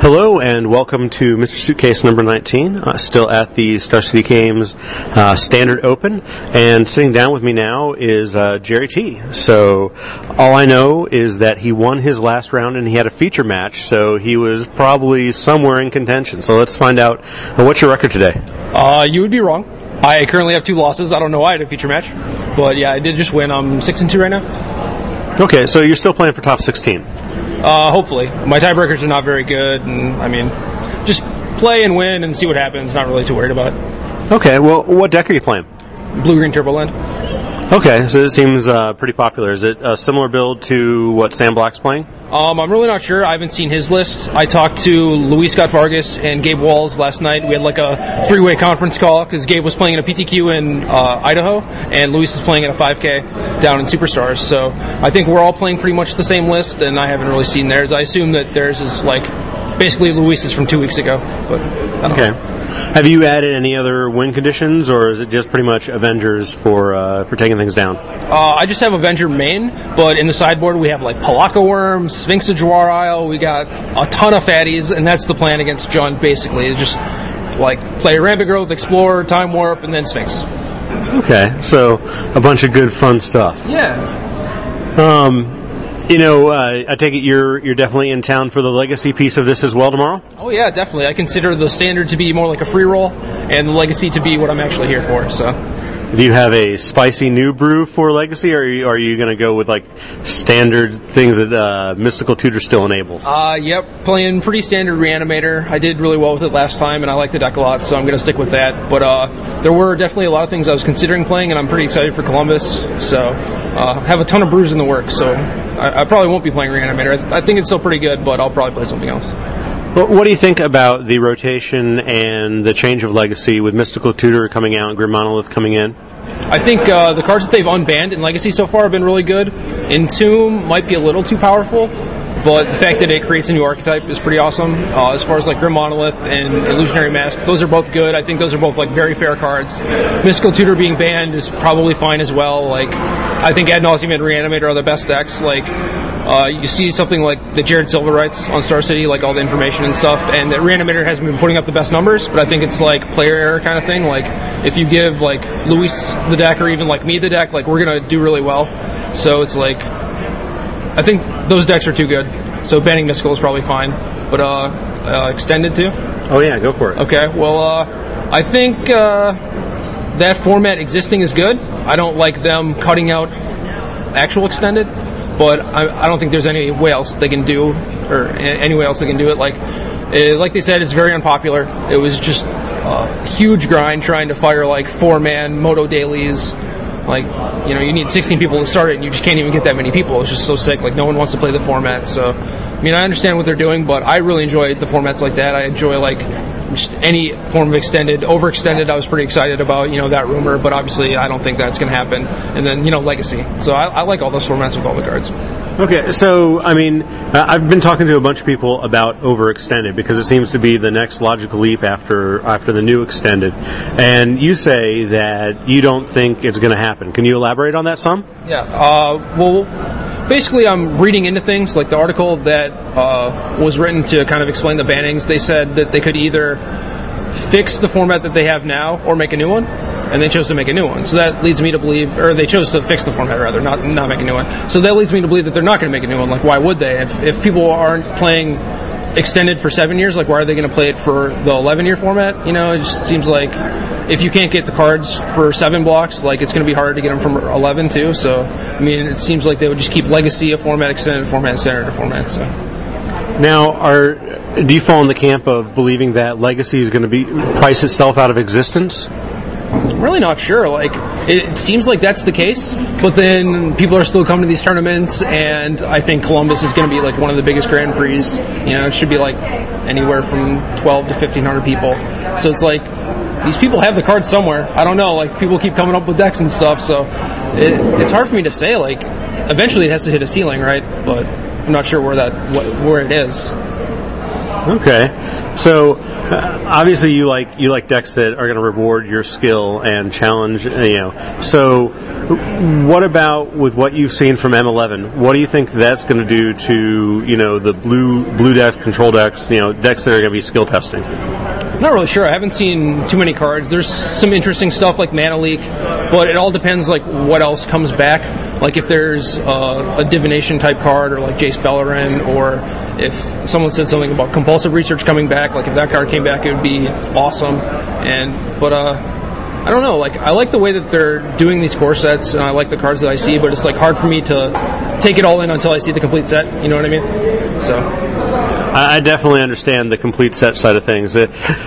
Hello and welcome to Mr. Suitcase number 19, uh, still at the Star City Games uh, Standard Open. And sitting down with me now is uh, Gerry T. So all I know is that he won his last round and he had a feature match, so he was probably somewhere in contention. So let's find out uh, what's your record today? Uh, you would be wrong. I currently have two losses. I don't know why I had a feature match, but yeah, I did just win. I'm six and two right now. Okay, so you're still playing for top 16. Uh, hopefully, my tiebreakers are not very good, and I mean, just play and win and see what happens. Not really too worried about it. Okay, well, what deck are you playing? Blue Green Turbo Land. Okay, so it seems uh, pretty popular. Is it a similar build to what Sam Black's playing? Um, I'm really not sure. I haven't seen his list. I talked to Luis Scott Vargas and Gabe Walls last night. We had like a three-way conference call because Gabe was playing in a PTQ in uh, Idaho, and Luis is playing at a 5K down in Superstars. So I think we're all playing pretty much the same list, and I haven't really seen theirs. I assume that theirs is like basically Luis's from two weeks ago, but I don't Okay. know. Have you added any other win conditions, or is it just pretty much Avengers for uh, for taking things down? Uh, I just have Avenger main, but in the sideboard we have like Pelakka Wurm, Sphinx of Jwar Isle. We got a ton of fatties, and that's the plan against Jund. Basically, is just like play Rampant Growth, Explorer, Time Warp, and then Sphinx. Okay, so a bunch of good fun stuff. Yeah. You know, uh, I take it you're you're definitely in town for the legacy piece of this as well tomorrow. Oh yeah, definitely. I consider the standard to be more like a free roll, and the legacy to be what I'm actually here for. So. Do you have a spicy new brew for legacy, or are you, are you going to go with like standard things that uh, Mystical Tutor still enables? Uh, yep, playing pretty standard reanimator. I did really well with it last time, and I like the deck a lot, so I'm going to stick with that. But uh, there were definitely a lot of things I was considering playing, and I'm pretty excited for Columbus. So uh, have a ton of brews in the works. So I, I probably won't be playing reanimator. I, I think it's still pretty good, but I'll probably play something else. Well, what do you think about the rotation and the change of legacy with Mystical Tutor coming out and Grim Monolith coming in? I think uh, the cards that they've unbanned in Legacy so far have been really good. Entomb might be a little too powerful, but the fact that it creates a new archetype is pretty awesome. Uh, as far as like Grim Monolith and Illusionary Mask, those are both good. I think those are both like very fair cards. Mystical Tutor being banned is probably fine as well. Like I think Ad Nauseam and Reanimator are the best decks. Like uh, you see something like the Jared Silver writes on Star City, like all the information and stuff, and that Reanimator has been putting up the best numbers, but I think it's like player error kind of thing. Like if you give like Luis the deck or even like me the deck, like we're gonna do really well. So it's like I think those decks are too good. So banning Mystical is probably fine, but uh, uh extended too. Oh yeah, go for it. Okay, well, uh, I think uh, that format existing is good. I don't like them cutting out actual extended, but I, I don't think there's any way else they can do, or any way else they can do it. Like, eh, like they said, it's very unpopular. It was just a huge grind trying to fire like four man moto dailies. Like, you know, you need 16 people to start it, and you just can't even get that many people. It's just so sick. Like, no one wants to play the format. So, I mean, I understand what they're doing, but I really enjoy the formats like that. I enjoy like just any form of extended. Overextended, I was pretty excited about, you know, that rumor, but obviously I don't think that's going to happen. And then, you know, Legacy. So I, I like all those formats with all the cards. Okay, so I mean, uh, I've been talking to a bunch of people about overextended because it seems to be the next logical leap after after the new extended, and you say that you don't think it's going to happen. Can you elaborate on that some? Yeah. Uh, well, basically, I'm reading into things. Like the article that uh, was written to kind of explain the bannings, they said that they could either fix the format that they have now or make a new one, and they chose to make a new one. So that leads me to believe, or they chose to fix the format rather, not not make a new one. So that leads me to believe that they're not going to make a new one. Like, why would they? If if people aren't playing extended for seven years, like why are they going to play it for the 11 year format? You know, it just seems like if you can't get the cards for seven blocks, like it's going to be harder to get them from 11 too. So, I mean, it seems like they would just keep legacy a format, extended format, standard format. So, Now, are do you fall in the camp of believing that legacy is going to be price itself out of existence? I'm really not sure. Like, it, seems like that's the case, but then people are still coming to these tournaments, and I think Columbus is going to be like one of the biggest Grand Prix. You know, it should be like anywhere from 12 to 1500 people. So it's like these people have the cards somewhere. I don't know. Like people keep coming up with decks and stuff, so it, it's hard for me to say. Like, eventually it has to hit a ceiling, right? But I'm not sure where that what, where it is. Okay, so uh, obviously you like you like decks that are going to reward your skill and challenge. uh, You know, so what about with what you've seen from M11? What do you think that's going to do to you know the blue blue decks, control decks, you know decks that are going to be skill testing? Not really sure. I haven't seen too many cards. There's some interesting stuff like Mana Leak, but it all depends like what else comes back. Like if there's uh, a divination type card, or like Jace Beleren, or if someone said something about compulsive research coming back. Like if that card came back, it would be awesome. And but uh, I don't know. Like I like the way that they're doing these core sets, and I like the cards that I see. But it's like hard for me to take it all in until I see the complete set. You know what I mean? So. I definitely understand the complete set side of things. They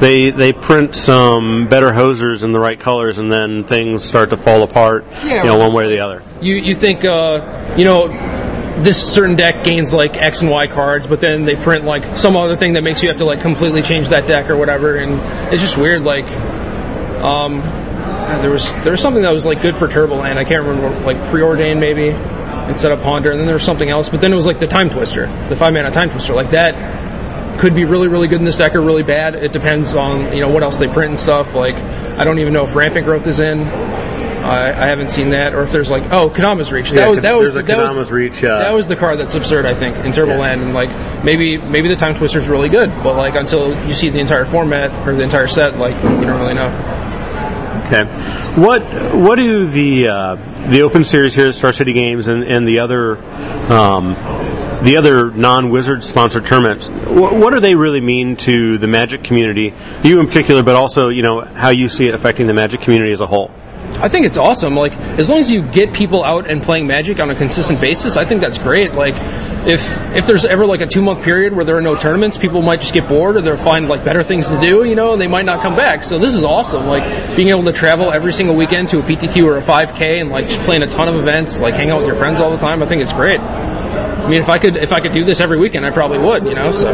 they, they print some better hosers in the right colors, and then things start to fall apart. Yeah, you know, one way or the other. you you think uh, you know this certain deck gains like X and Y cards, but then they print like some other thing that makes you have to like completely change that deck or whatever, and it's just weird. Like, um, there was there was something that was like good for Turboland. I can't remember, like preordained maybe instead of Ponder, and then there was something else. But then it was like the Time Twister, the five mana Time Twister, like that could be really really good in this deck or really bad. It depends on you know what else they print and stuff. Like I don't even know if Rampant Growth is in. I, I haven't seen that, or if there's like, oh, Kodama's Reach. That Yeah, was that was that was- Reach, uh, that was the card that's absurd. I think in Turbo Land, and like maybe maybe the Time Twister's really good, but like until you see the entire format or the entire set, like you don't really know. Okay, what what do the uh, the Open Series here at Star City Games and, and the other um, the other non Wizard sponsored tournaments? What, what do they really mean to the Magic community? You in particular, but also you know how you see it affecting the Magic community as a whole. I think it's awesome. Like as long as you get people out and playing Magic on a consistent basis, I think that's great. Like if if there's ever like a two month period where there are no tournaments, people might just get bored or they'll find like better things to do, you know, and they might not come back. So this is awesome. Like being able to travel every single weekend to a PTQ or a 5K and like just playing a ton of events, like hang out with your friends all the time. I think it's great. I mean, if I could if I could do this every weekend, I probably would, you know. So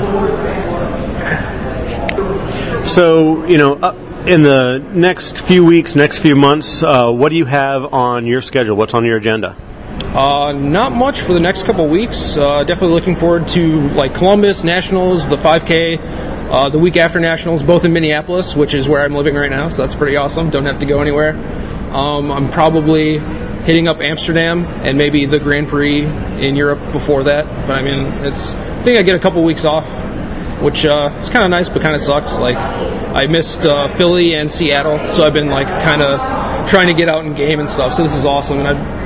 So you know. Uh, in the next few weeks, next few months, uh, what do you have on your schedule? What's on your agenda? Uh, not much for the next couple weeks. Uh, definitely looking forward to like Columbus Nationals, the 5K, uh, the week after Nationals, both in Minneapolis, which is where I'm living right now. So that's pretty awesome. Don't have to go anywhere. Um, I'm probably hitting up Amsterdam and maybe the Grand Prix in Europe before that. But I mean, it's I think I get a couple weeks off, which uh, it's kind of nice, but kind of sucks. Like I missed uh, Philly and Seattle, so I've been like kind of trying to get out and game and stuff. So this is awesome, and I.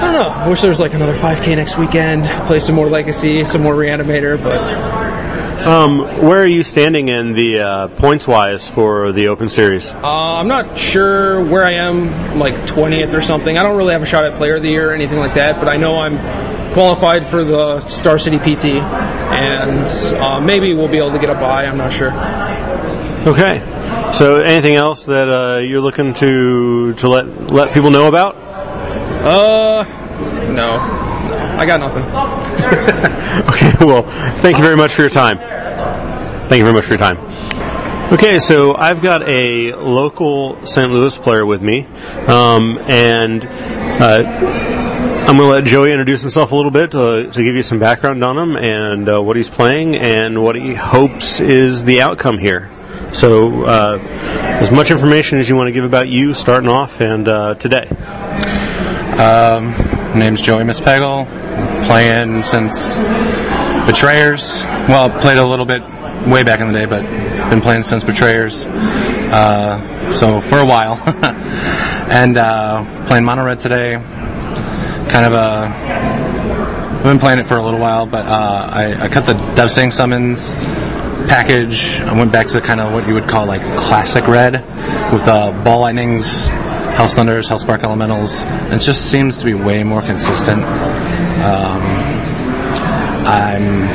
I don't know. I wish there was like another 5K next weekend. Play some more Legacy, some more Reanimator, but Um, where are you standing in the uh, points wise for the Open Series? uh, I'm not sure where I am, like 20th or something. I don't really have a shot at Player of the Year or anything like that, but I know I'm qualified for the Star City PT, and uh, maybe we'll be able to get a buy. I'm not sure. Okay. So, anything else that uh, you're looking to to let let people know about? Uh, no, I got nothing. Okay. Well, thank you very much for your time. Thank you very much for your time. Okay, so I've got a local St. Louis player with me, um, and uh, I'm going to let Joey introduce himself a little bit to, to give you some background on him and uh, what he's playing and what he hopes is the outcome here. So, uh, as much information as you want to give about you starting off and uh, today. Um, name's Joey Mispegel. Playing since Betrayers. Well, played a little bit way back in the day, but been playing since Betrayers. Uh, so for a while, and uh, playing Mono Red today. Kind of a. I've been playing it for a little while, but uh, I, I cut the Devastating Summons package. I went back to kind of what you would call like classic red with uh, Ball Lightnings, Hell's Thunders, Hellspark Elementals. It just seems to be way more consistent. Um, I'm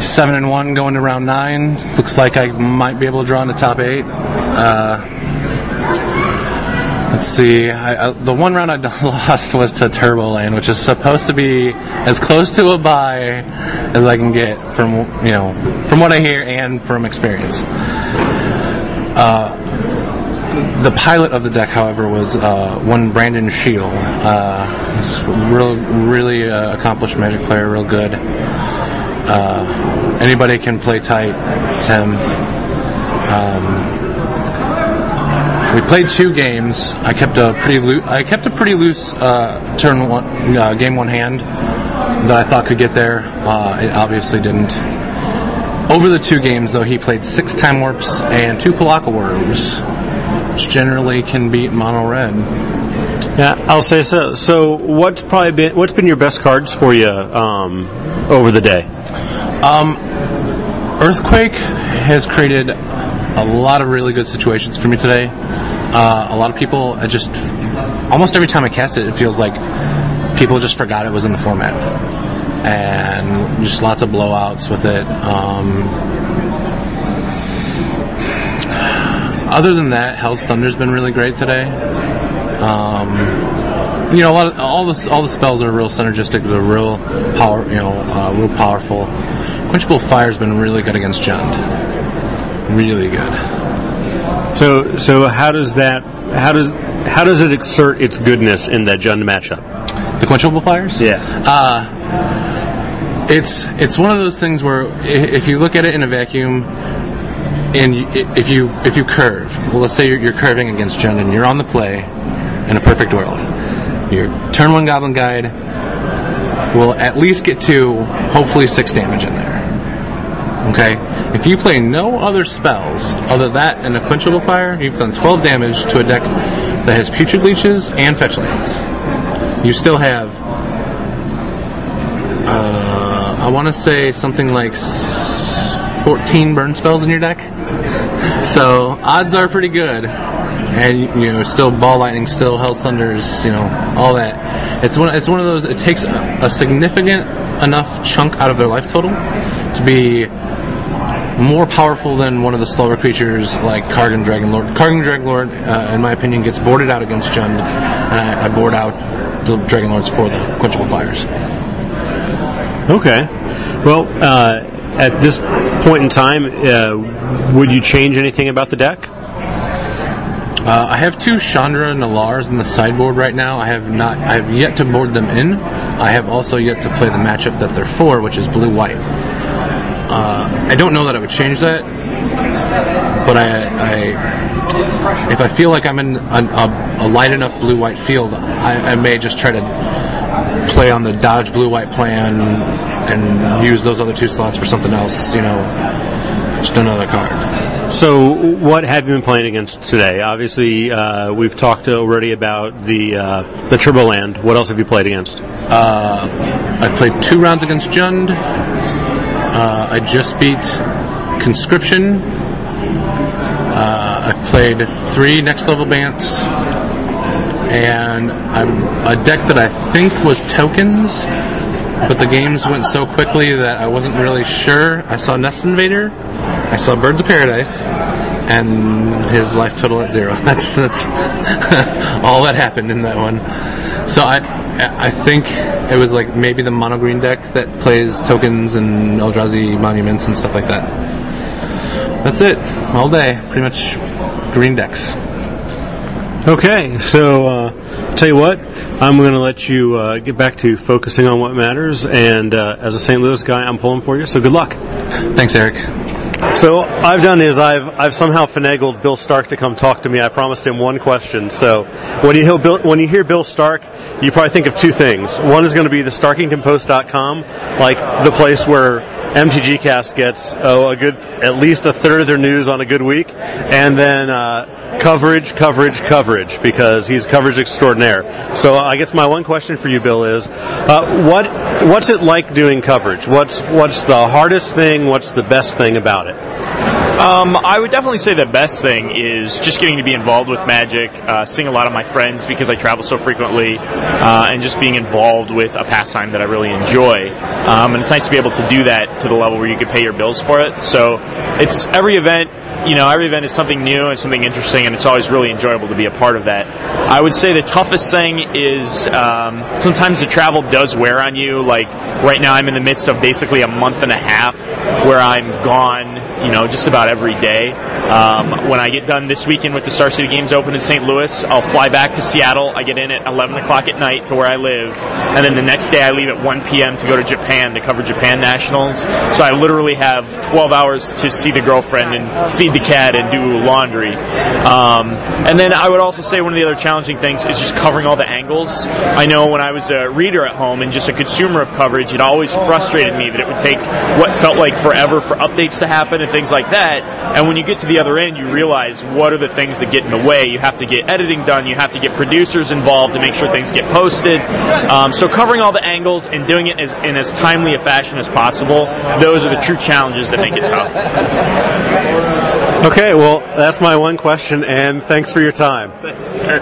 seven and one going to round nine. Looks like I might be able to draw in the top eight. Uh, let's see. I, I, the one round I lost was to Turboland, which is supposed to be as close to a buy as I can get from you know from what I hear and from experience. Uh, the pilot of the deck, however, was uh, one Brandon Shield. Uh, he's real, really uh, accomplished Magic player, real good. Uh, anybody can play tight. It's him. Um, we played two games. I kept a pretty loo- I kept a pretty loose uh, turn one uh, game one hand that I thought could get there. Uh, it obviously didn't. Over the two games, though, he played six time warps and two Pelakka Wurms, which generally can beat mono red. Yeah, I'll say so. So, what's probably been what's been your best cards for you um, over the day? Earthquake has created a lot of really good situations for me today. Uh, a lot of people, I just almost every time I cast it, it feels like people just forgot it was in the format, and just lots of blowouts with it. Um, other than that, Hell's Thunder's been really great today. Um, you know, a lot of all the all the spells are real synergistic. They're real power, you know, uh, real powerful. Quenchable Fire's been really good against Jund. Really good. So, so how does that how does how does it exert its goodness in that Jund matchup? The Quenchable Fires. Yeah. It's it's one of those things where if you look at it in a vacuum, and if you if you curve, well, let's say you're, you're curving against Jund and you're on the play in a perfect world. Your turn one Goblin Guide will at least get to hopefully six damage in there. Okay, if you play no other spells other than that and a Quenchable Fire, you've done 12 damage to a deck that has Putrid Leeches and Fetch Lands. You still have uh, I want to say something like 14 burn spells in your deck. So odds are pretty good. And you know, still ball lightning, still hell thunders, you know, all that. It's one. It's one of those. It takes a, a significant enough chunk out of their life total to be more powerful than one of the slower creatures like Kargan Dragonlord. Kargan Dragonlord, uh, in my opinion, gets boarded out against Jund, and I, I board out the Dragon Lords for the Quenchable Fires. Okay. Well, uh, at this point in time, uh, would you change anything about the deck? Uh, I have two Chandra Nalaars in the sideboard right now. I have not. I have yet to board them in. I have also yet to play the matchup that they're for, which is blue white. Uh, I don't know that I would change that, but I, I if I feel like I'm in a, a, light enough blue white field, I, I may just try to play on the dodge blue white plan and use those other two slots for something else. You know, just another card. So, what have you been playing against today? Obviously, uh, we've talked already about the uh, the Turboland. What else have you played against? I've played two rounds against Jund. Uh, I just beat Conscription. Uh, I've played three next level Bants. And I'm a deck that I think was tokens, but the games went so quickly that I wasn't really sure. I saw Nest Invader, I saw Birds of Paradise, and his life total at zero. That's that's all that happened in that one. So I I think it was like maybe the mono green deck that plays tokens and Eldrazi monuments and stuff like that. That's it, all day, pretty much green decks. Okay, so uh, tell you what, I'm going to let you uh, get back to focusing on what matters. And uh, as a St. Louis guy, I'm pulling for you. So good luck. Thanks, Eric. So I've done is I've I've somehow finagled Bill Stark to come talk to me. I promised him one question. So when you hear Bill, when you hear Bill Stark, you probably think of two things. One is going to be the StarkingtonPost.com, like the place where MTG Cast gets oh a good at least a third of their news on a good week, and then uh, coverage, coverage, coverage because he's coverage extraordinaire. So I guess my one question for you, Bill, is uh, what what's it like doing coverage? What's what's the hardest thing? What's the best thing about it? Um, I would definitely say the best thing is just getting to be involved with Magic, uh, seeing a lot of my friends because I travel so frequently, uh, and just being involved with a pastime that I really enjoy. Um, and it's nice to be able to do that to the level where you could pay your bills for it. So it's every event you know, every event is something new and something interesting, and it's always really enjoyable to be a part of that. I would say the toughest thing is um, sometimes the travel does wear on you. Like right now, I'm in the midst of basically a month and a half where I'm gone, you know, just about every day. Um, when I get done this weekend with the Star City Games Open in St. Louis, I'll fly back to Seattle. I get in at 11 o'clock at night to where I live, and then the next day I leave at 1 p.m. to go to Japan to cover Japan Nationals. So I literally have 12 hours to see the girlfriend and feed the cat and do laundry. Um, and then I would also say one of the other challenging things is just covering all the angles. I know when I was a reader at home and just a consumer of coverage, it always frustrated me that it would take what felt like forever for updates to happen and things like that. And when you get to the other end, you realize what are the things that get in the way. You have to get editing done. You have to get producers involved to make sure things get posted. Um, so covering all the angles and doing it as, in as timely a fashion as possible, those are the true challenges that make it tough. Okay, well, that's my one question, and thanks for your time. Thanks, sir.